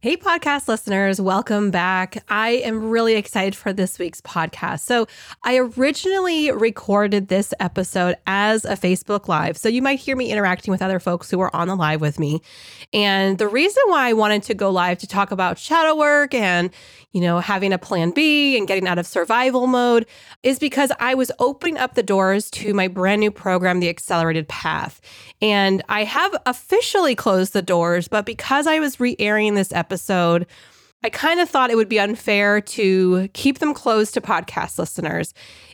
Hey, podcast listeners, welcome back. I am really excited for this week's podcast. So, I originally recorded this episode as a Facebook Live. So, you might hear me interacting with other folks who are on the live with me. And the reason why I wanted to go live to talk about shadow work and, you know, having a plan B and getting out of survival mode is because I was opening up the doors to my brand new program, The Accelerated Path. And I have officially closed the doors, but because I was re airing this episode, episode, I kind of thought it would be unfair to keep them closed to podcast listeners.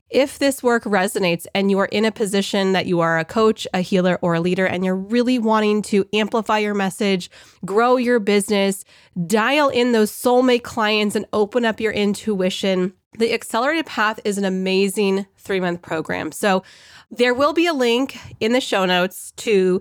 If this work resonates and you are in a position that you are a coach, a healer, or a leader, and you're really wanting to amplify your message, grow your business, dial in those soulmate clients, and open up your intuition, the Accelerated Path is an amazing three month program. So there will be a link in the show notes to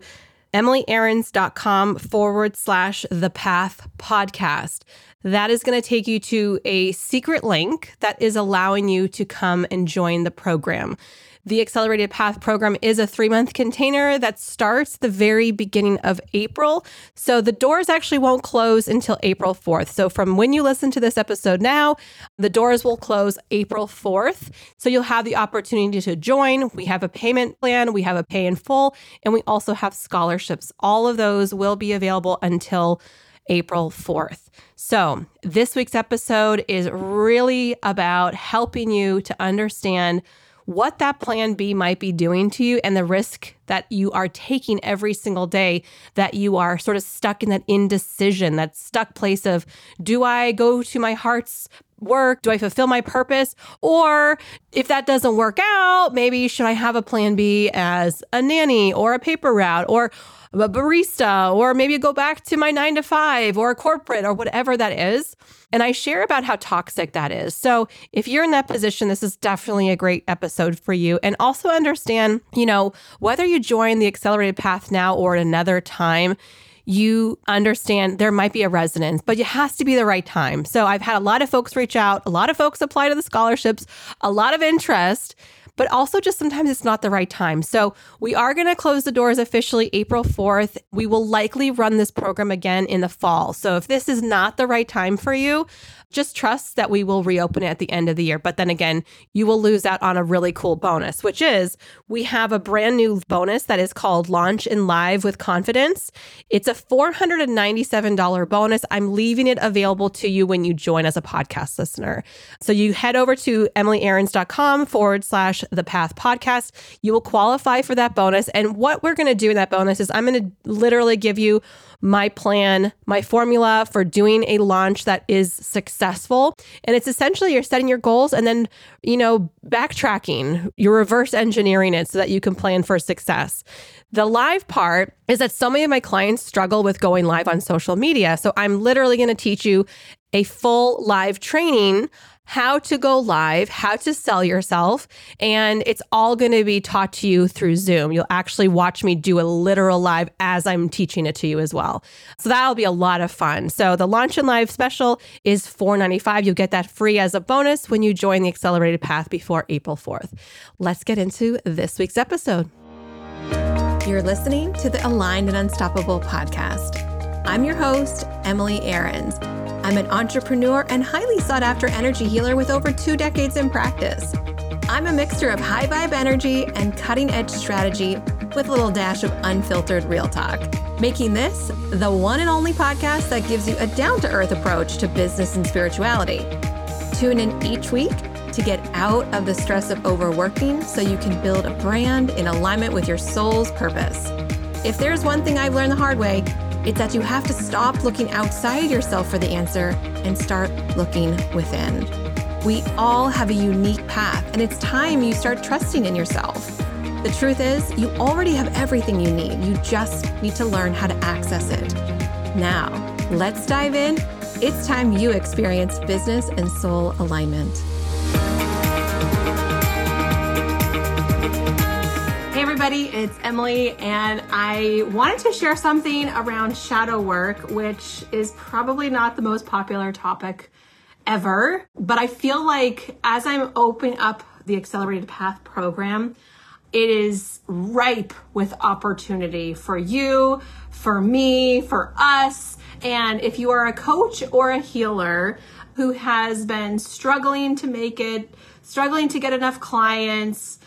emilyaarons.com forward slash the path podcast. That is going to take you to a secret link that is allowing you to come and join the program. The Accelerated Path program is a three month container that starts the very beginning of April. So the doors actually won't close until April 4th. So from when you listen to this episode now, the doors will close April 4th. So you'll have the opportunity to join. We have a payment plan, we have a pay in full, and we also have scholarships. All of those will be available until April 4th. So, this week's episode is really about helping you to understand what that plan B might be doing to you and the risk that you are taking every single day that you are sort of stuck in that indecision, that stuck place of do I go to my heart's work? Do I fulfill my purpose? Or if that doesn't work out, maybe should I have a plan B as a nanny or a paper route or a barista, or maybe go back to my nine to five or corporate or whatever that is. And I share about how toxic that is. So if you're in that position, this is definitely a great episode for you. And also understand, you know, whether you join the accelerated path now or at another time, you understand there might be a resonance, but it has to be the right time. So I've had a lot of folks reach out, a lot of folks apply to the scholarships, a lot of interest but also just sometimes it's not the right time. So we are going to close the doors officially April 4th. We will likely run this program again in the fall. So if this is not the right time for you, just trust that we will reopen it at the end of the year. But then again, you will lose out on a really cool bonus, which is we have a brand new bonus that is called Launch and Live with Confidence. It's a $497 bonus. I'm leaving it available to you when you join as a podcast listener. So you head over to emilyaarons.com forward slash the path podcast. You will qualify for that bonus. And what we're going to do in that bonus is I'm going to literally give you my plan, my formula for doing a launch that is successful. And it's essentially you're setting your goals and then, you know, backtracking, you're reverse engineering it so that you can plan for success. The live part is that so many of my clients struggle with going live on social media. So I'm literally going to teach you a full live training how to go live, how to sell yourself, and it's all going to be taught to you through Zoom. You'll actually watch me do a literal live as I'm teaching it to you as well. So that'll be a lot of fun. So the launch and live special is $4.95. You'll get that free as a bonus when you join the accelerated path before April 4th. Let's get into this week's episode. You're listening to the Aligned and Unstoppable podcast. I'm your host, Emily Aarons. I'm an entrepreneur and highly sought after energy healer with over two decades in practice. I'm a mixture of high vibe energy and cutting edge strategy with a little dash of unfiltered real talk, making this the one and only podcast that gives you a down to earth approach to business and spirituality. Tune in each week to get out of the stress of overworking so you can build a brand in alignment with your soul's purpose. If there's one thing I've learned the hard way, it's that you have to stop looking outside yourself for the answer and start looking within. We all have a unique path, and it's time you start trusting in yourself. The truth is, you already have everything you need. You just need to learn how to access it. Now, let's dive in. It's time you experience business and soul alignment. Everybody. It's Emily, and I wanted to share something around shadow work, which is probably not the most popular topic ever. But I feel like as I'm opening up the Accelerated Path program, it is ripe with opportunity for you, for me, for us. And if you are a coach or a healer who has been struggling to make it, struggling to get enough clients,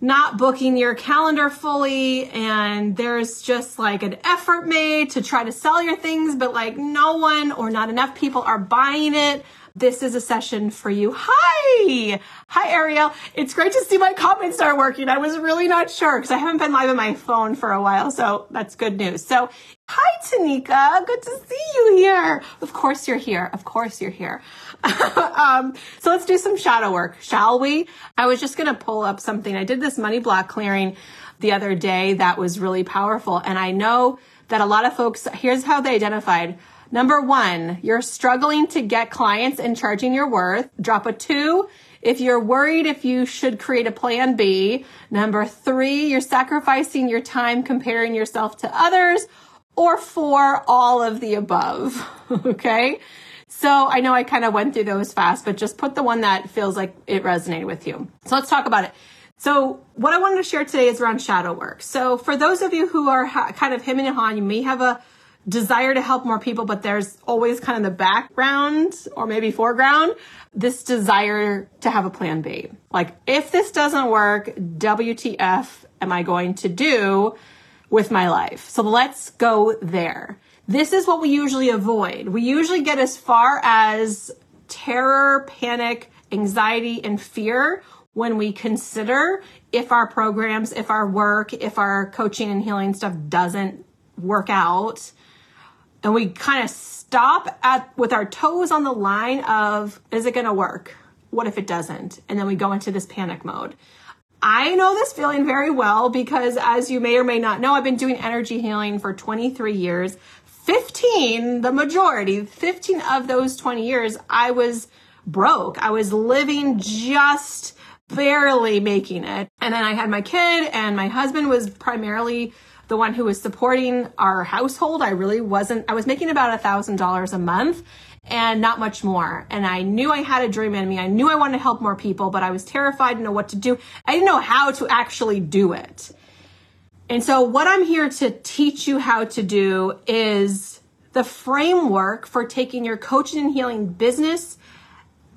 not booking your calendar fully and there's just like an effort made to try to sell your things but like no one or not enough people are buying it this is a session for you. Hi! Hi, Ariel. It's great to see my comments start working. I was really not sure because I haven't been live on my phone for a while, so that's good news. So, hi, Tanika. Good to see you here. Of course you're here. Of course you're here. um, so let's do some shadow work, shall we? I was just going to pull up something. I did this money block clearing the other day that was really powerful. And I know that a lot of folks, here's how they identified Number one, you're struggling to get clients and charging your worth. Drop a two. If you're worried if you should create a plan B. Number three, you're sacrificing your time comparing yourself to others. Or four, all of the above. okay. So I know I kind of went through those fast, but just put the one that feels like it resonated with you. So let's talk about it. So what I wanted to share today is around shadow work. So for those of you who are ha- kind of him and Han, you may have a desire to help more people, but there's always kind of the background or maybe foreground, this desire to have a plan B. Like, if this doesn't work, WTF am I going to do with my life? So let's go there. This is what we usually avoid. We usually get as far as terror, panic, anxiety, and fear when we consider if our programs, if our work, if our coaching and healing stuff doesn't work out and we kind of stop at with our toes on the line of is it going to work? What if it doesn't? And then we go into this panic mode. I know this feeling very well because as you may or may not know i've been doing energy healing for 23 years. 15 the majority 15 of those 20 years i was broke. I was living just barely making it. And then i had my kid and my husband was primarily the one who was supporting our household. I really wasn't, I was making about a thousand dollars a month and not much more. And I knew I had a dream in me. I knew I wanted to help more people, but I was terrified to know what to do. I didn't know how to actually do it. And so what I'm here to teach you how to do is the framework for taking your coaching and healing business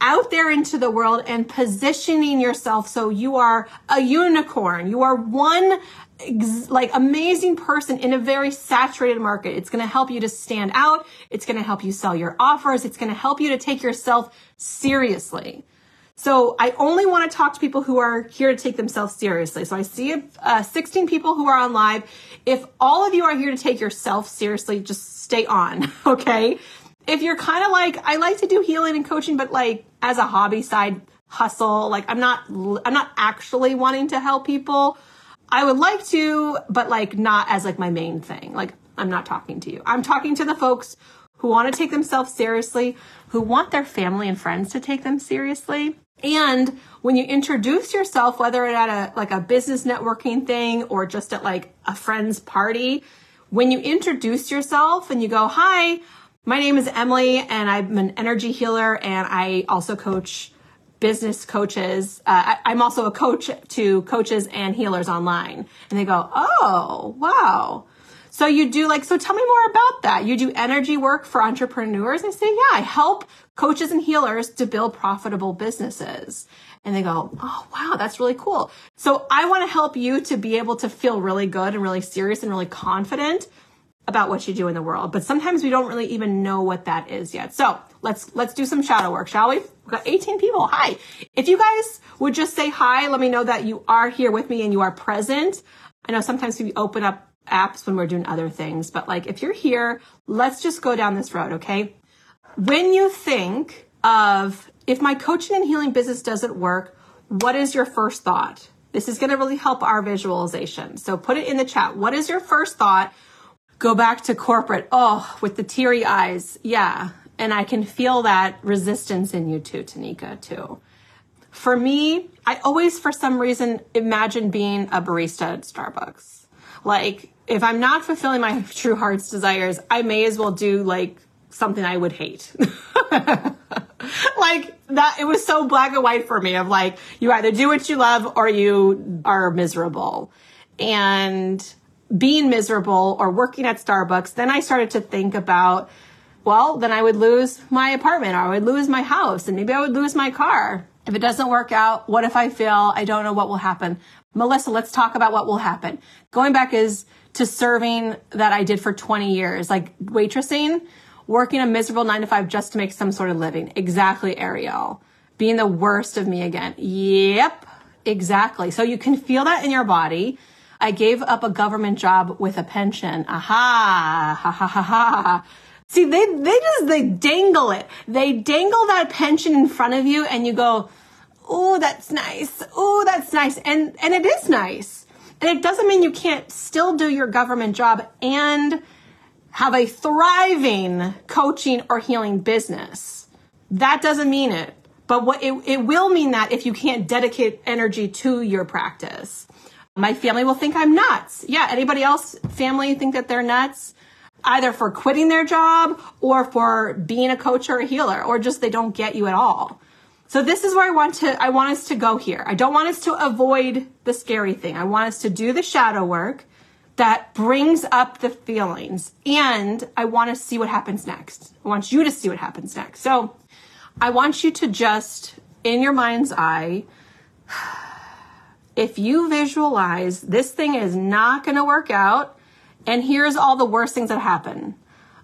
out there into the world and positioning yourself so you are a unicorn. You are one like amazing person in a very saturated market. It's going to help you to stand out. It's going to help you sell your offers. It's going to help you to take yourself seriously. So I only want to talk to people who are here to take themselves seriously. So I see uh, 16 people who are on live. If all of you are here to take yourself seriously, just stay on. Okay. If you're kind of like, I like to do healing and coaching, but like as a hobby side hustle, like I'm not, I'm not actually wanting to help people I would like to, but like not as like my main thing. Like I'm not talking to you. I'm talking to the folks who want to take themselves seriously, who want their family and friends to take them seriously. And when you introduce yourself, whether it at a like a business networking thing or just at like a friend's party, when you introduce yourself and you go, "Hi, my name is Emily and I'm an energy healer and I also coach business coaches. Uh, I, am also a coach to coaches and healers online. And they go, oh, wow. So you do like, so tell me more about that. You do energy work for entrepreneurs. And I say, yeah, I help coaches and healers to build profitable businesses. And they go, oh, wow, that's really cool. So I want to help you to be able to feel really good and really serious and really confident about what you do in the world. But sometimes we don't really even know what that is yet. So let's let's do some shadow work, shall we? We've got 18 people. Hi. If you guys would just say hi, let me know that you are here with me and you are present. I know sometimes we open up apps when we're doing other things, but like if you're here, let's just go down this road, okay? When you think of if my coaching and healing business doesn't work, what is your first thought? This is going to really help our visualization. So put it in the chat. What is your first thought? Go back to corporate. Oh, with the teary eyes. Yeah. And I can feel that resistance in you too, Tanika, too. For me, I always, for some reason, imagine being a barista at Starbucks. Like, if I'm not fulfilling my true heart's desires, I may as well do like something I would hate. like that, it was so black and white for me of like, you either do what you love or you are miserable. And being miserable or working at Starbucks, then I started to think about, well, then I would lose my apartment or I would lose my house and maybe I would lose my car. If it doesn't work out, what if I fail? I don't know what will happen. Melissa, let's talk about what will happen. Going back is to serving that I did for 20 years, like waitressing, working a miserable nine to five just to make some sort of living. Exactly, Ariel. Being the worst of me again. Yep, exactly. So you can feel that in your body. I gave up a government job with a pension. Aha, ha ha ha ha. See, they, they just, they dangle it. They dangle that pension in front of you and you go, oh, that's nice. Oh, that's nice. And, and it is nice. And it doesn't mean you can't still do your government job and have a thriving coaching or healing business. That doesn't mean it. But what it, it will mean that if you can't dedicate energy to your practice. My family will think I'm nuts. Yeah, anybody else family think that they're nuts? Either for quitting their job or for being a coach or a healer or just they don't get you at all. So this is where I want to I want us to go here. I don't want us to avoid the scary thing. I want us to do the shadow work that brings up the feelings and I want to see what happens next. I want you to see what happens next. So I want you to just in your mind's eye if you visualize this thing is not going to work out, and here's all the worst things that happen.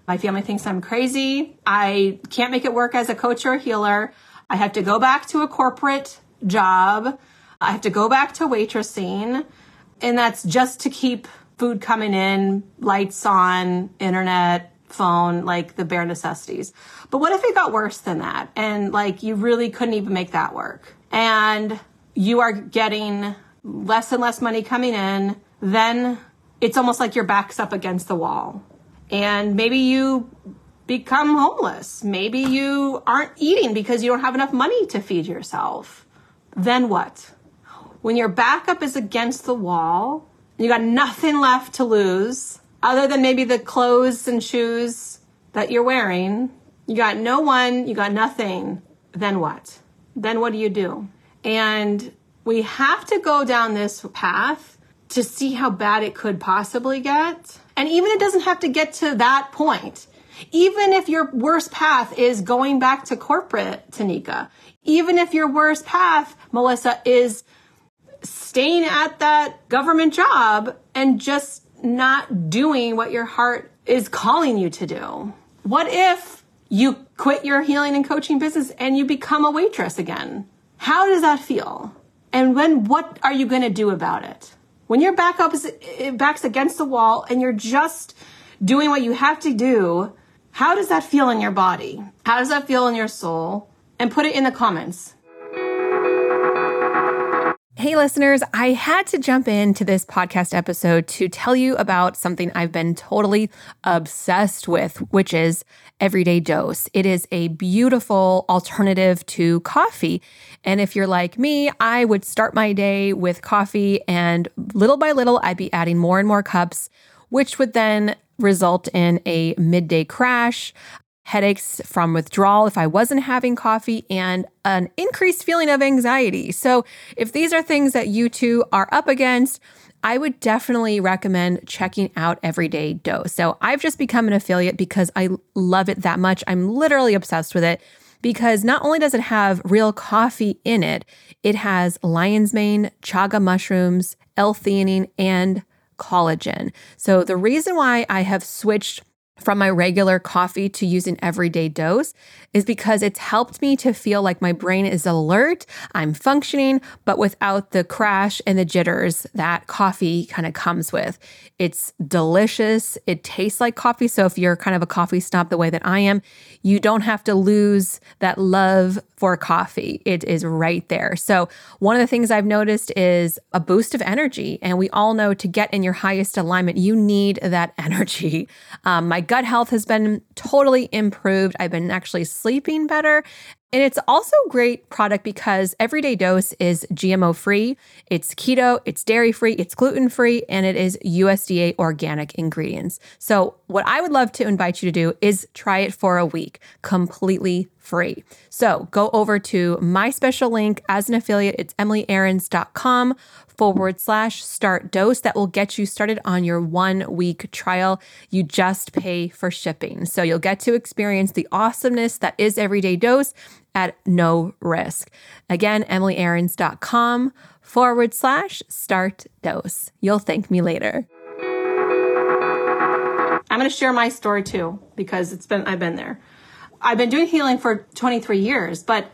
My family thinks I'm crazy. I can't make it work as a coach or a healer. I have to go back to a corporate job. I have to go back to waitressing. And that's just to keep food coming in, lights on, internet, phone, like the bare necessities. But what if it got worse than that? And like you really couldn't even make that work. And you are getting less and less money coming in, then it's almost like your back's up against the wall. And maybe you become homeless. Maybe you aren't eating because you don't have enough money to feed yourself. Then what? When your backup is against the wall, you got nothing left to lose other than maybe the clothes and shoes that you're wearing. You got no one, you got nothing. Then what? Then what do you do? And we have to go down this path to see how bad it could possibly get. And even it doesn't have to get to that point. Even if your worst path is going back to corporate, Tanika, even if your worst path, Melissa, is staying at that government job and just not doing what your heart is calling you to do. What if you quit your healing and coaching business and you become a waitress again? How does that feel? And when, what are you going to do about it? When your back up is, eh, back's against the wall and you're just doing what you have to do, how does that feel in your body? How does that feel in your soul? And put it in the comments. Hey, listeners, I had to jump into this podcast episode to tell you about something I've been totally obsessed with, which is Everyday Dose. It is a beautiful alternative to coffee. And if you're like me, I would start my day with coffee, and little by little, I'd be adding more and more cups, which would then result in a midday crash headaches from withdrawal if I wasn't having coffee, and an increased feeling of anxiety. So, if these are things that you two are up against, I would definitely recommend checking out Everyday Dose. So, I've just become an affiliate because I love it that much. I'm literally obsessed with it because not only does it have real coffee in it, it has lion's mane, chaga mushrooms, L-theanine, and collagen. So the reason why I have switched from my regular coffee to use an everyday dose is because it's helped me to feel like my brain is alert, I'm functioning, but without the crash and the jitters that coffee kind of comes with. It's delicious. It tastes like coffee. So if you're kind of a coffee snob the way that I am, you don't have to lose that love for coffee. It is right there. So, one of the things I've noticed is a boost of energy. And we all know to get in your highest alignment, you need that energy. Um, my gut health has been totally improved. I've been actually sleeping better. And it's also a great product because Everyday Dose is GMO free, it's keto, it's dairy free, it's gluten free, and it is USDA organic ingredients. So, what I would love to invite you to do is try it for a week completely free. So, go over to my special link as an affiliate. It's emilyaarons.com forward slash start dose that will get you started on your one week trial. You just pay for shipping. So you'll get to experience the awesomeness that is everyday dose at no risk. Again, emilyaarons.com forward slash start dose. You'll thank me later. I'm going to share my story too because it's been I've been there. I've been doing healing for 23 years, but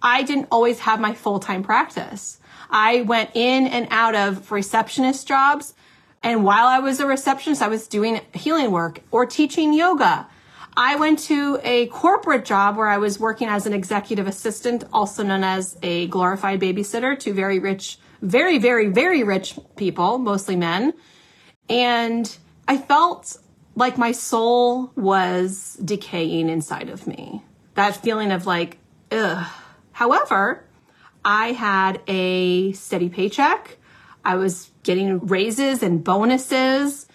I didn't always have my full-time practice. I went in and out of receptionist jobs. And while I was a receptionist, I was doing healing work or teaching yoga. I went to a corporate job where I was working as an executive assistant, also known as a glorified babysitter to very rich, very, very, very rich people, mostly men. And I felt like my soul was decaying inside of me. That feeling of like, ugh. However, I had a steady paycheck. I was getting raises and bonuses.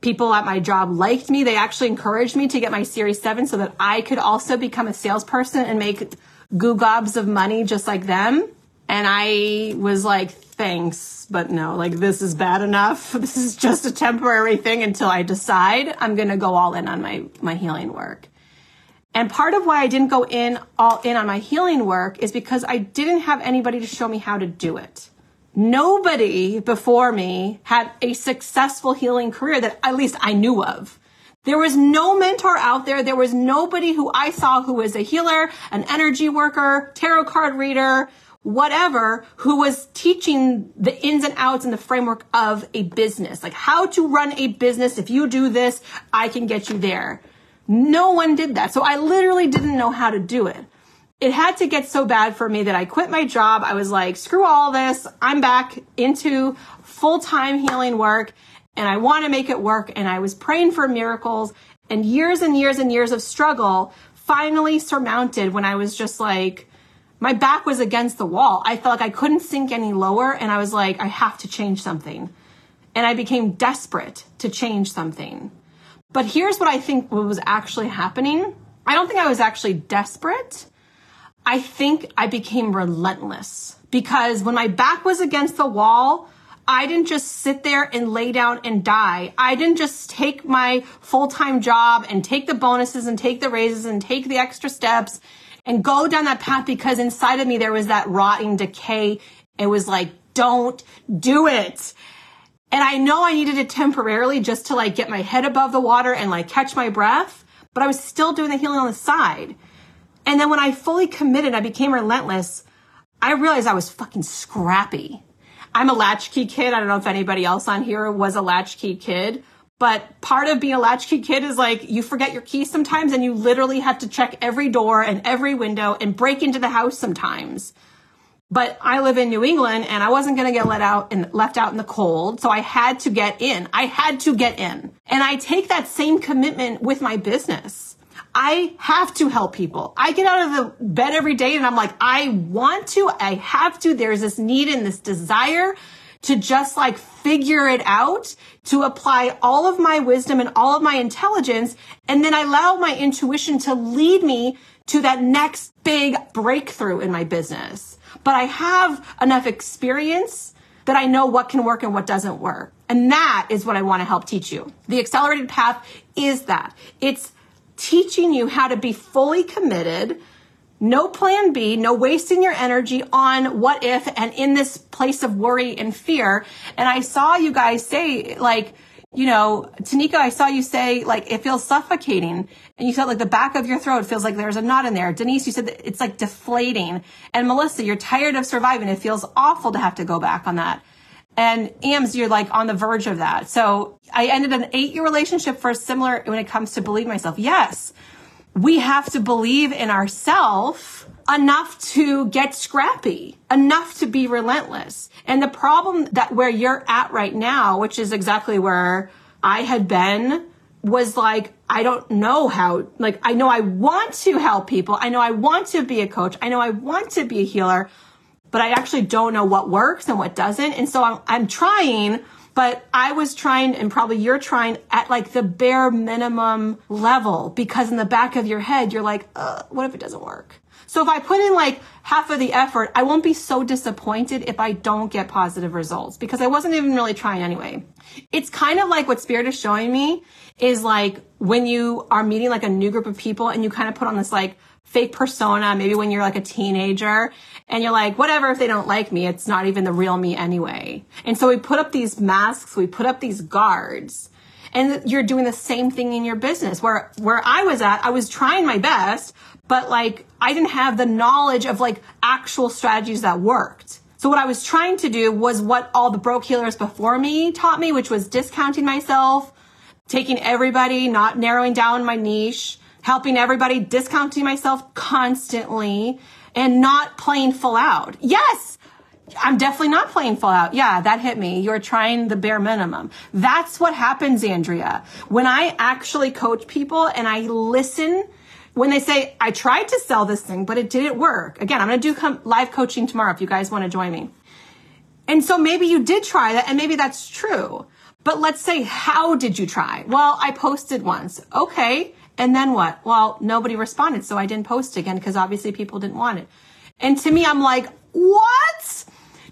People at my job liked me. They actually encouraged me to get my Series 7 so that I could also become a salesperson and make goo gobs of money just like them. And I was like, thanks, but no, like this is bad enough. This is just a temporary thing until I decide I'm going to go all in on my, my healing work. And part of why I didn't go in all in on my healing work is because I didn't have anybody to show me how to do it. Nobody before me had a successful healing career that at least I knew of. There was no mentor out there. There was nobody who I saw who was a healer, an energy worker, tarot card reader, whatever, who was teaching the ins and outs and the framework of a business. Like how to run a business. If you do this, I can get you there. No one did that. So I literally didn't know how to do it. It had to get so bad for me that I quit my job. I was like, screw all this. I'm back into full time healing work and I want to make it work. And I was praying for miracles and years and years and years of struggle finally surmounted when I was just like, my back was against the wall. I felt like I couldn't sink any lower. And I was like, I have to change something. And I became desperate to change something. But here's what I think was actually happening. I don't think I was actually desperate. I think I became relentless because when my back was against the wall, I didn't just sit there and lay down and die. I didn't just take my full time job and take the bonuses and take the raises and take the extra steps and go down that path because inside of me there was that rotting decay. It was like, don't do it. And I know I needed it temporarily just to like get my head above the water and like catch my breath, but I was still doing the healing on the side. And then when I fully committed, I became relentless. I realized I was fucking scrappy. I'm a latchkey kid. I don't know if anybody else on here was a latchkey kid, but part of being a latchkey kid is like you forget your keys sometimes and you literally have to check every door and every window and break into the house sometimes. But I live in New England and I wasn't going to get let out and left out in the cold. So I had to get in. I had to get in. And I take that same commitment with my business. I have to help people. I get out of the bed every day and I'm like, I want to, I have to. There's this need and this desire to just like figure it out, to apply all of my wisdom and all of my intelligence. And then I allow my intuition to lead me to that next big breakthrough in my business but I have enough experience that I know what can work and what doesn't work. And that is what I want to help teach you. The accelerated path is that it's teaching you how to be fully committed, no plan B, no wasting your energy on what if and in this place of worry and fear. And I saw you guys say, like, you know, Tanika, I saw you say like it feels suffocating. And you felt like the back of your throat feels like there's a knot in there. Denise, you said it's like deflating. And Melissa, you're tired of surviving. It feels awful to have to go back on that. And Ams, you're like on the verge of that. So I ended an eight year relationship for a similar when it comes to believe myself. Yes, we have to believe in ourselves enough to get scrappy, enough to be relentless. And the problem that where you're at right now, which is exactly where I had been was like, I don't know how, like, I know I want to help people. I know I want to be a coach. I know I want to be a healer, but I actually don't know what works and what doesn't. And so I'm, I'm trying, but I was trying, and probably you're trying at like the bare minimum level because in the back of your head, you're like, uh, what if it doesn't work? So if I put in like half of the effort, I won't be so disappointed if I don't get positive results because I wasn't even really trying anyway. It's kind of like what Spirit is showing me is like when you are meeting like a new group of people and you kind of put on this like fake persona, maybe when you're like a teenager and you're like, whatever, if they don't like me, it's not even the real me anyway. And so we put up these masks, we put up these guards and you're doing the same thing in your business where, where I was at, I was trying my best, but like I didn't have the knowledge of like actual strategies that worked. So what I was trying to do was what all the broke healers before me taught me, which was discounting myself, taking everybody, not narrowing down my niche, helping everybody, discounting myself constantly, and not playing full out. Yes, I'm definitely not playing full out. Yeah, that hit me. You're trying the bare minimum. That's what happens, Andrea. When I actually coach people and I listen when they say, I tried to sell this thing, but it didn't work. Again, I'm going to do com- live coaching tomorrow if you guys want to join me. And so maybe you did try that and maybe that's true. But let's say, how did you try? Well, I posted once. Okay. And then what? Well, nobody responded. So I didn't post again because obviously people didn't want it. And to me, I'm like, what?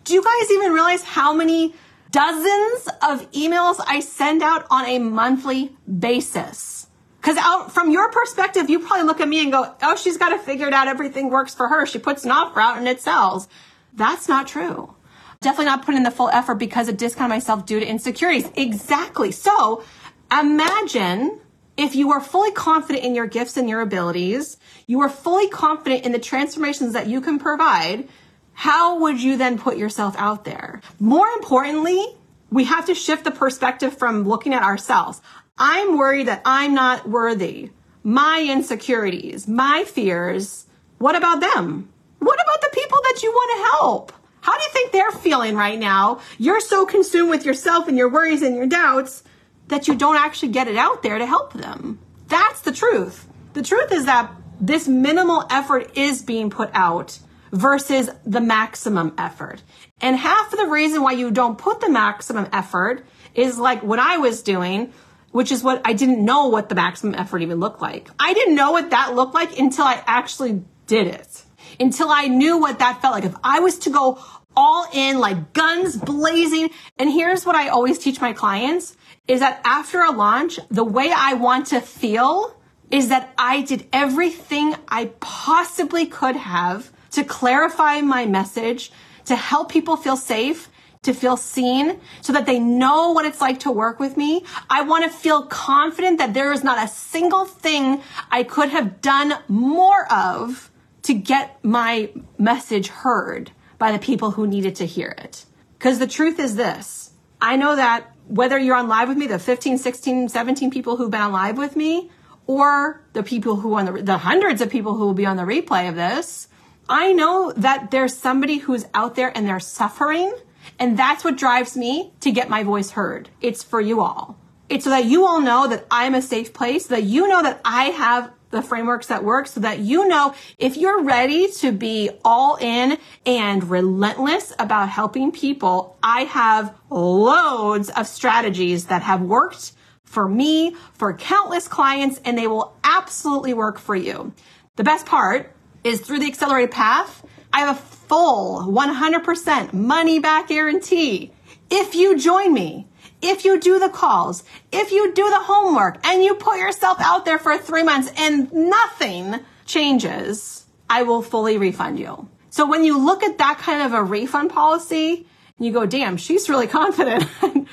Do you guys even realize how many dozens of emails I send out on a monthly basis? Because out from your perspective, you probably look at me and go, oh, she's got it figured out. Everything works for her. She puts an offer out and it sells. That's not true. Definitely not putting in the full effort because of discount myself due to insecurities. Exactly. So imagine if you are fully confident in your gifts and your abilities, you are fully confident in the transformations that you can provide, how would you then put yourself out there? More importantly, we have to shift the perspective from looking at ourselves. I'm worried that I'm not worthy. My insecurities, my fears. What about them? What about the people that you want to help? How do you think they're feeling right now? You're so consumed with yourself and your worries and your doubts that you don't actually get it out there to help them. That's the truth. The truth is that this minimal effort is being put out versus the maximum effort. And half of the reason why you don't put the maximum effort is like what I was doing which is what I didn't know what the maximum effort even looked like. I didn't know what that looked like until I actually did it. Until I knew what that felt like. If I was to go all in, like guns blazing. And here's what I always teach my clients is that after a launch, the way I want to feel is that I did everything I possibly could have to clarify my message, to help people feel safe, to feel seen so that they know what it's like to work with me. I want to feel confident that there is not a single thing I could have done more of to get my message heard by the people who needed to hear it. Because the truth is this I know that whether you're on live with me, the 15, 16, 17 people who've been on live with me, or the people who on the, the hundreds of people who will be on the replay of this, I know that there's somebody who's out there and they're suffering and that's what drives me to get my voice heard. It's for you all. It's so that you all know that I'm a safe place, that you know that I have the frameworks that work so that you know if you're ready to be all in and relentless about helping people, I have loads of strategies that have worked for me, for countless clients, and they will absolutely work for you. The best part is through the accelerated path, I have a full 100% money back guarantee. If you join me, if you do the calls, if you do the homework and you put yourself out there for three months and nothing changes, I will fully refund you. So when you look at that kind of a refund policy, you go, damn, she's really confident.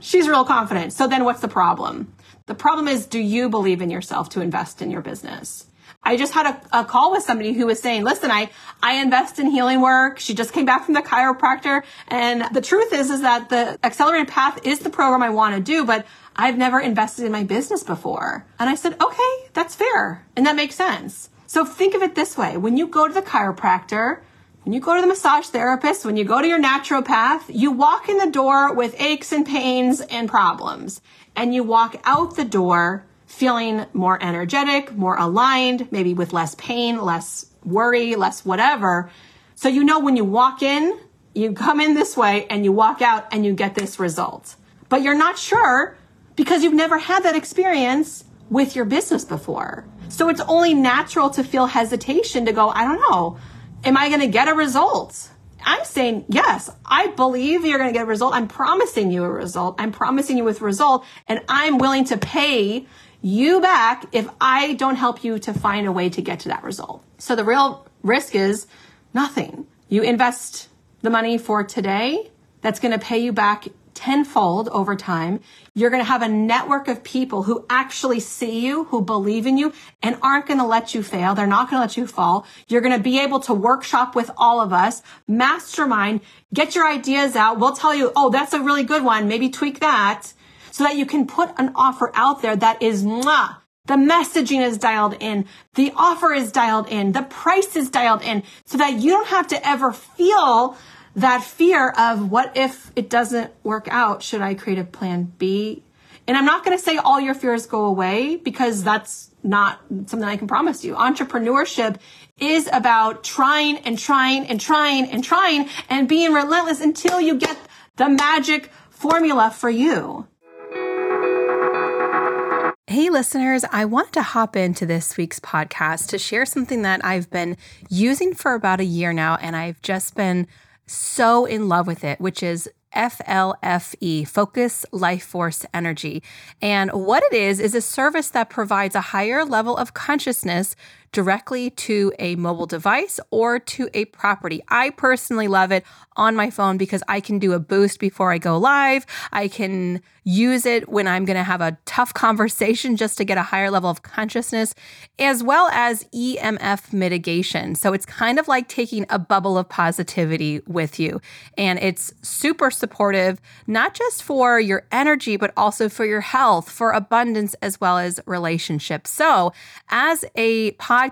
she's real confident. So then what's the problem? The problem is, do you believe in yourself to invest in your business? I just had a, a, call with somebody who was saying, listen, I, I invest in healing work. She just came back from the chiropractor. And the truth is, is that the accelerated path is the program I want to do, but I've never invested in my business before. And I said, okay, that's fair. And that makes sense. So think of it this way. When you go to the chiropractor, when you go to the massage therapist, when you go to your naturopath, you walk in the door with aches and pains and problems. And you walk out the door feeling more energetic, more aligned, maybe with less pain, less worry, less whatever. So you know when you walk in, you come in this way and you walk out and you get this result. But you're not sure because you've never had that experience with your business before. So it's only natural to feel hesitation to go, I don't know am I going to get a result? I'm saying, yes, I believe you're going to get a result. I'm promising you a result. I'm promising you with result and I'm willing to pay you back if I don't help you to find a way to get to that result. So the real risk is nothing. You invest the money for today that's going to pay you back tenfold over time. You're going to have a network of people who actually see you, who believe in you and aren't going to let you fail. They're not going to let you fall. You're going to be able to workshop with all of us, mastermind, get your ideas out. We'll tell you, oh, that's a really good one. Maybe tweak that so that you can put an offer out there that is mwah, the messaging is dialed in. The offer is dialed in. The price is dialed in so that you don't have to ever feel that fear of what if it doesn't work out? Should I create a plan B? And I'm not going to say all your fears go away because that's not something I can promise you. Entrepreneurship is about trying and trying and trying and trying and being relentless until you get the magic formula for you. Hey, listeners, I wanted to hop into this week's podcast to share something that I've been using for about a year now, and I've just been so in love with it, which is FLFE, Focus Life Force Energy. And what it is, is a service that provides a higher level of consciousness directly to a mobile device or to a property. I personally love it on my phone because I can do a boost before I go live. I can use it when I'm going to have a tough conversation just to get a higher level of consciousness, as well as EMF mitigation. So it's kind of like taking a bubble of positivity with you. And it's super supportive, not just for your energy, but also for your health, for abundance, as well as relationships. So, as a podcast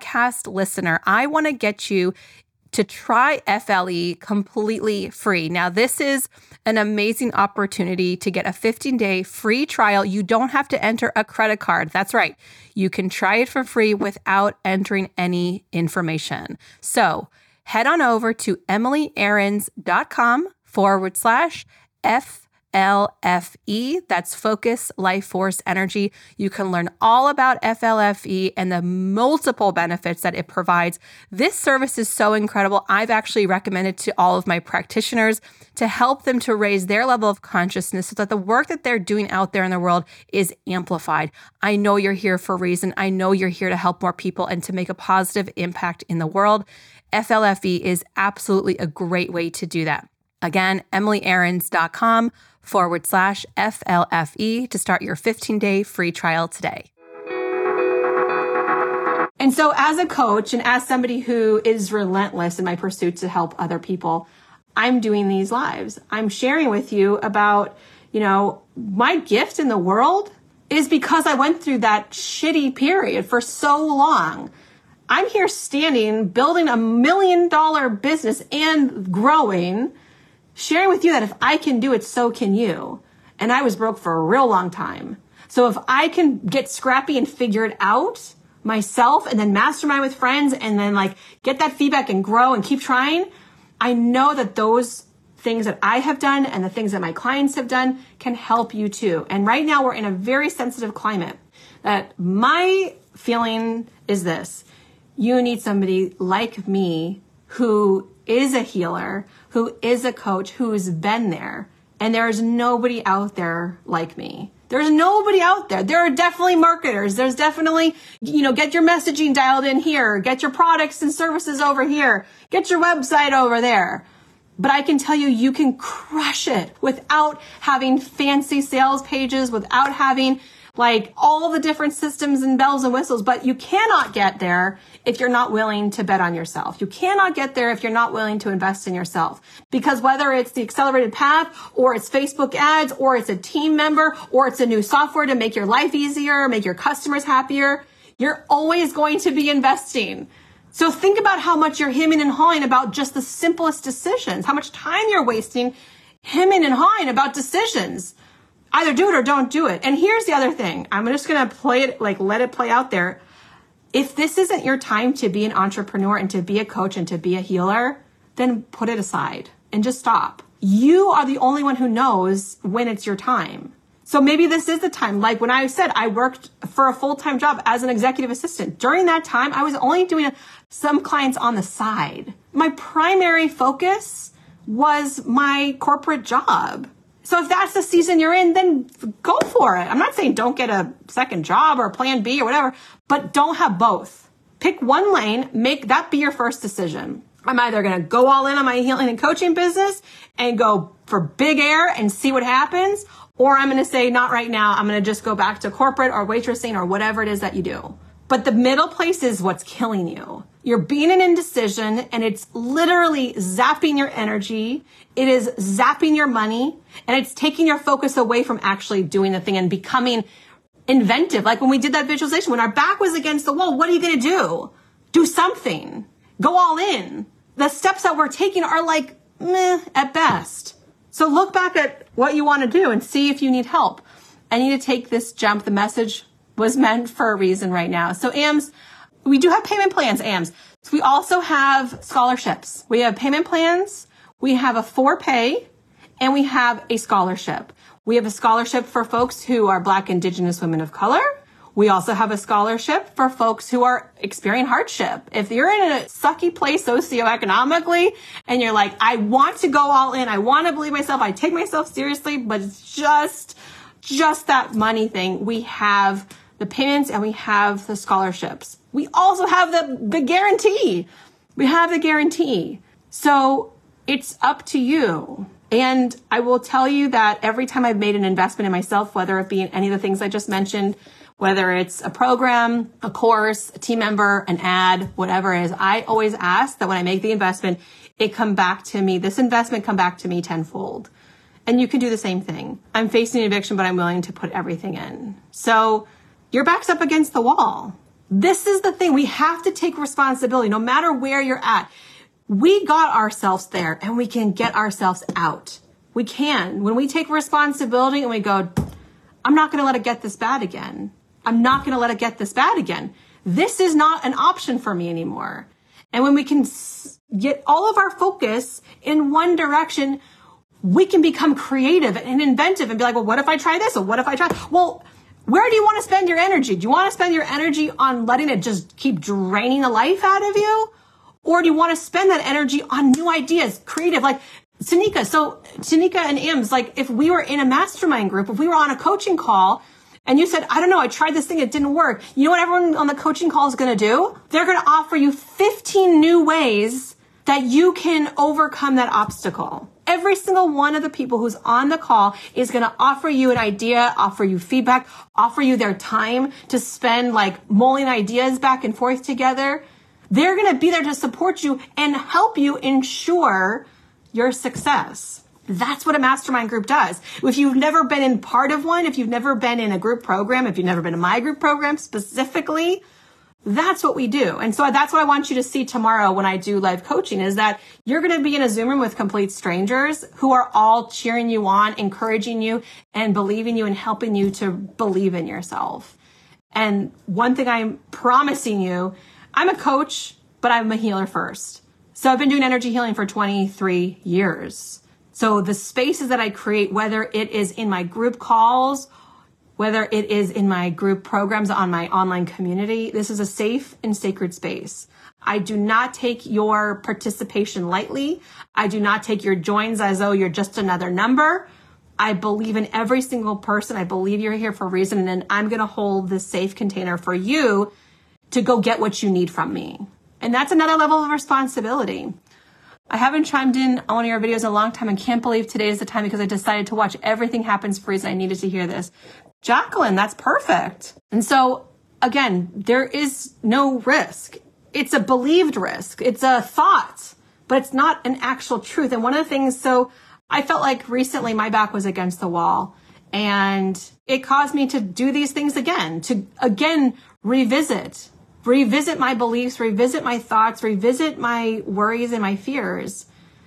listener, I want to get you to try FLE completely free. Now, this is an amazing opportunity to get a 15 day free trial. You don't have to enter a credit card. That's right. You can try it for free without entering any information. So head on over to emilyaarons.com forward slash F FLFE. That's Focus Life Force Energy. You can learn all about FLFE and the multiple benefits that it provides. This service is so incredible. I've actually recommended to all of my practitioners to help them to raise their level of consciousness so that the work that they're doing out there in the world is amplified. I know you're here for a reason. I know you're here to help more people and to make a positive impact in the world. FLFE is absolutely a great way to do that. Again, emilyaarons.com forward slash FLFE to start your 15 day free trial today. And so, as a coach and as somebody who is relentless in my pursuit to help other people, I'm doing these lives. I'm sharing with you about, you know, my gift in the world is because I went through that shitty period for so long. I'm here standing, building a million dollar business and growing sharing with you that if I can do it, so can you. And I was broke for a real long time. So if I can get scrappy and figure it out myself and then mastermind with friends and then like get that feedback and grow and keep trying, I know that those things that I have done and the things that my clients have done can help you too. And right now we're in a very sensitive climate that my feeling is this. You need somebody like me who is a healer, who is a coach, who's been there. And there's nobody out there like me. There's nobody out there. There are definitely marketers. There's definitely, you know, get your messaging dialed in here. Get your products and services over here. Get your website over there. But I can tell you, you can crush it without having fancy sales pages, without having like all the different systems and bells and whistles, but you cannot get there if you're not willing to bet on yourself. You cannot get there if you're not willing to invest in yourself. Because whether it's the accelerated path or it's Facebook ads or it's a team member or it's a new software to make your life easier, make your customers happier, you're always going to be investing. So think about how much you're hemming and hawing about just the simplest decisions, how much time you're wasting hemming and hawing about decisions. Either do it or don't do it. And here's the other thing. I'm just going to play it, like let it play out there. If this isn't your time to be an entrepreneur and to be a coach and to be a healer, then put it aside and just stop. You are the only one who knows when it's your time. So maybe this is the time. Like when I said I worked for a full time job as an executive assistant. During that time, I was only doing some clients on the side. My primary focus was my corporate job. So if that's the season you're in, then go for it. I'm not saying don't get a second job or a plan B or whatever, but don't have both. Pick one lane, make that be your first decision. I'm either going to go all in on my healing and coaching business and go for big air and see what happens, or I'm going to say, not right now. I'm going to just go back to corporate or waitressing or whatever it is that you do. But the middle place is what's killing you. You're being an indecision and it's literally zapping your energy. It is zapping your money and it's taking your focus away from actually doing the thing and becoming inventive. Like when we did that visualization, when our back was against the wall, what are you going to do? Do something. Go all in. The steps that we're taking are like meh at best. So look back at what you want to do and see if you need help. I need to take this jump. The message was meant for a reason right now. So AMS, we do have payment plans, AMS. So we also have scholarships. We have payment plans. We have a for pay and we have a scholarship. We have a scholarship for folks who are Black, Indigenous women of color. We also have a scholarship for folks who are experiencing hardship. If you're in a sucky place socioeconomically and you're like, I want to go all in, I want to believe myself, I take myself seriously, but it's just, just that money thing. We have the payments and we have the scholarships. We also have the, the guarantee. We have the guarantee. So it's up to you. And I will tell you that every time I've made an investment in myself, whether it be in any of the things I just mentioned, whether it's a program, a course, a team member, an ad, whatever it is, I always ask that when I make the investment, it come back to me, this investment come back to me tenfold. And you can do the same thing. I'm facing eviction, but I'm willing to put everything in. So your back's up against the wall. This is the thing. We have to take responsibility no matter where you're at. We got ourselves there and we can get ourselves out. We can. When we take responsibility and we go, I'm not going to let it get this bad again. I'm not going to let it get this bad again. This is not an option for me anymore. And when we can get all of our focus in one direction, we can become creative and inventive and be like, well, what if I try this? Or what if I try? Well, where do you want to spend your energy? Do you want to spend your energy on letting it just keep draining the life out of you? Or do you want to spend that energy on new ideas, creative, like Tanika? So Tanika and Ims, like if we were in a mastermind group, if we were on a coaching call and you said, I don't know, I tried this thing, it didn't work. You know what everyone on the coaching call is going to do? They're going to offer you 15 new ways that you can overcome that obstacle. Every single one of the people who's on the call is going to offer you an idea, offer you feedback, offer you their time to spend like mulling ideas back and forth together. They're going to be there to support you and help you ensure your success. That's what a mastermind group does. If you've never been in part of one, if you've never been in a group program, if you've never been in my group program specifically, that's what we do. And so that's what I want you to see tomorrow when I do live coaching is that you're going to be in a Zoom room with complete strangers who are all cheering you on, encouraging you and believing you and helping you to believe in yourself. And one thing I'm promising you, I'm a coach, but I'm a healer first. So I've been doing energy healing for 23 years. So the spaces that I create, whether it is in my group calls, whether it is in my group programs on my online community, this is a safe and sacred space. I do not take your participation lightly. I do not take your joins as though you're just another number. I believe in every single person. I believe you're here for a reason. And I'm going to hold this safe container for you to go get what you need from me. And that's another level of responsibility. I haven't chimed in on one of your videos in a long time and can't believe today is the time because I decided to watch Everything Happens Reason. I needed to hear this. Jacqueline, that's perfect. And so again, there is no risk. It's a believed risk. It's a thought, but it's not an actual truth. And one of the things, so I felt like recently my back was against the wall and it caused me to do these things again, to again revisit revisit my beliefs, revisit my thoughts, revisit my worries and my fears.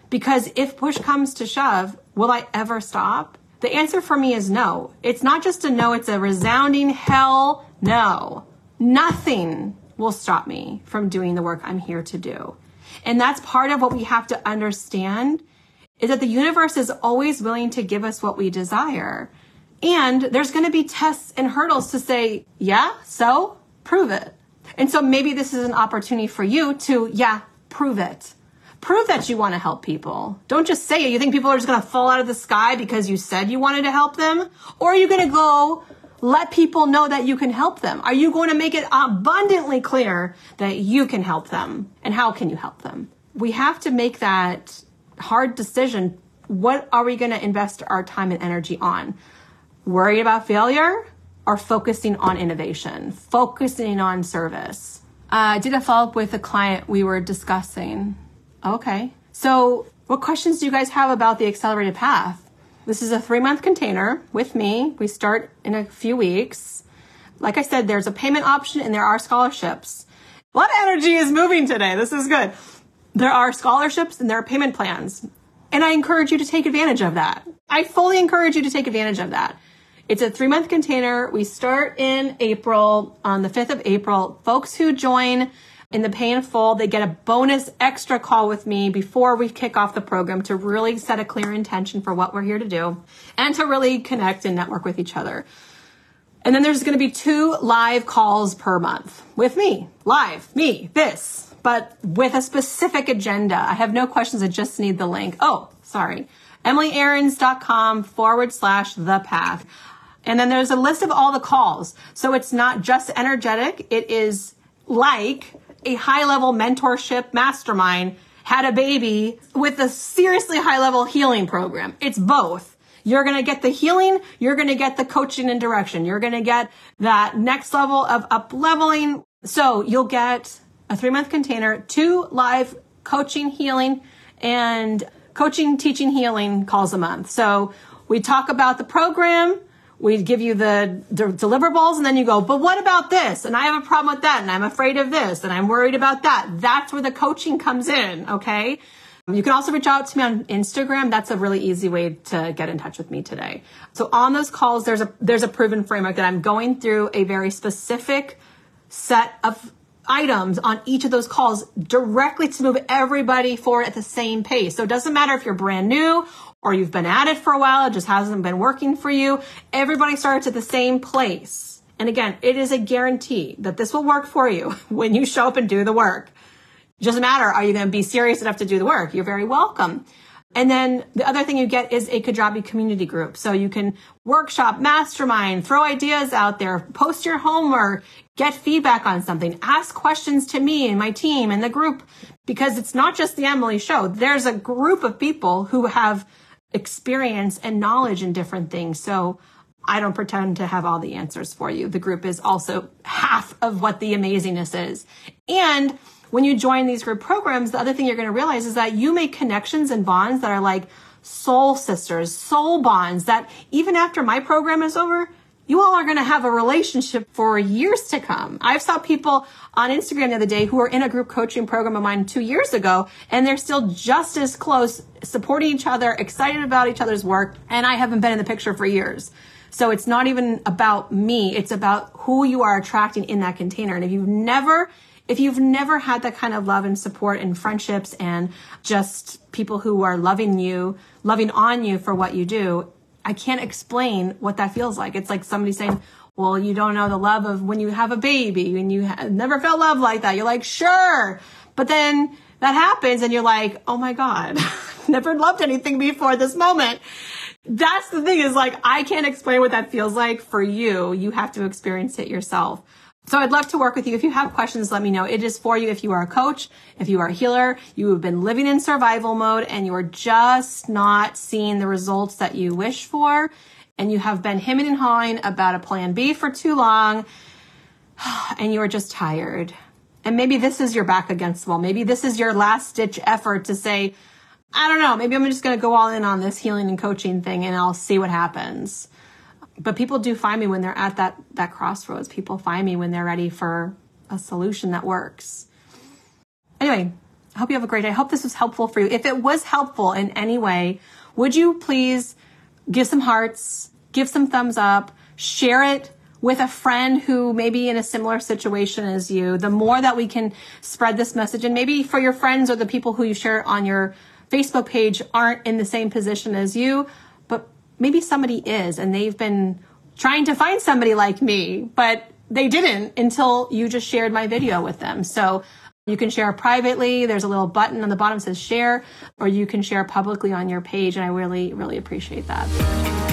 Because if push comes to shove, will I ever stop? The answer for me is no. It's not just a no, it's a resounding hell no. Nothing will stop me from doing the work I'm here to do. And that's part of what we have to understand is that the universe is always willing to give us what we desire. And there's going to be tests and hurdles to say, yeah, so prove it. And so maybe this is an opportunity for you to, yeah, prove it. Prove that you want to help people. Don't just say it. You think people are just going to fall out of the sky because you said you wanted to help them? Or are you going to go let people know that you can help them? Are you going to make it abundantly clear that you can help them? And how can you help them? We have to make that hard decision. What are we going to invest our time and energy on? Worried about failure or focusing on innovation, focusing on service? Uh, I did a follow up with a client we were discussing. Okay. So, what questions do you guys have about the accelerated path? This is a three month container with me. We start in a few weeks. Like I said, there's a payment option and there are scholarships. A lot of energy is moving today. This is good. There are scholarships and there are payment plans. And I encourage you to take advantage of that. I fully encourage you to take advantage of that. It's a three month container. We start in April, on the 5th of April. Folks who join in the pay in full, they get a bonus extra call with me before we kick off the program to really set a clear intention for what we're here to do and to really connect and network with each other. And then there's going to be two live calls per month with me, live, me, this, but with a specific agenda. I have no questions. I just need the link. Oh, sorry. EmilyAarons.com forward slash the path. And then there's a list of all the calls. So it's not just energetic. It is like a high level mentorship mastermind had a baby with a seriously high level healing program. It's both. You're going to get the healing. You're going to get the coaching and direction. You're going to get that next level of up leveling. So you'll get a three month container, two live coaching, healing and coaching, teaching, healing calls a month. So we talk about the program we give you the, the deliverables and then you go, but what about this? And I have a problem with that and I'm afraid of this and I'm worried about that. That's where the coaching comes in. Okay. You can also reach out to me on Instagram. That's a really easy way to get in touch with me today. So on those calls, there's a, there's a proven framework that I'm going through a very specific set of items on each of those calls directly to move everybody forward at the same pace. So it doesn't matter if you're brand new or you've been at it for a while, it just hasn't been working for you. Everybody starts at the same place. And again, it is a guarantee that this will work for you when you show up and do the work. It doesn't matter. Are you going to be serious enough to do the work? You're very welcome. And then the other thing you get is a Kajabi community group. So you can workshop, mastermind, throw ideas out there, post your homework, get feedback on something, ask questions to me and my team and the group, because it's not just the Emily show. There's a group of people who have experience and knowledge in different things. So I don't pretend to have all the answers for you. The group is also half of what the amazingness is. And when you join these group programs, the other thing you're going to realize is that you make connections and bonds that are like soul sisters, soul bonds that even after my program is over, you all are going to have a relationship for years to come. I've saw people on Instagram the other day who are in a group coaching program of mine two years ago, and they're still just as close, supporting each other, excited about each other's work, and I haven't been in the picture for years. So it's not even about me, it's about who you are attracting in that container. And if you've never if you've never had that kind of love and support and friendships and just people who are loving you, loving on you for what you do, I can't explain what that feels like. It's like somebody saying, well, you don't know the love of when you have a baby and you never felt love like that. You're like, sure. But then that happens and you're like, oh my God, never loved anything before this moment. That's the thing is like, I can't explain what that feels like for you. You have to experience it yourself. So I'd love to work with you. If you have questions, let me know. It is for you if you are a coach, if you are a healer, you have been living in survival mode and you are just not seeing the results that you wish for, and you have been hemming and hawing about a plan B for too long, and you are just tired. And maybe this is your back against the wall. Maybe this is your last ditch effort to say, I don't know, maybe I'm just going to go all in on this healing and coaching thing and I'll see what happens but people do find me when they're at that that crossroads. People find me when they're ready for a solution that works. Anyway, I hope you have a great day. I hope this was helpful for you. If it was helpful in any way, would you please give some hearts, give some thumbs up, share it with a friend who may be in a similar situation as you. The more that we can spread this message, and maybe for your friends or the people who you share on your Facebook page aren't in the same position as you, maybe somebody is and they've been trying to find somebody like me, but they didn't until you just shared my video with them. So you can share privately. There's a little button on the bottom says share, or you can share publicly on your page. And I really, really appreciate that.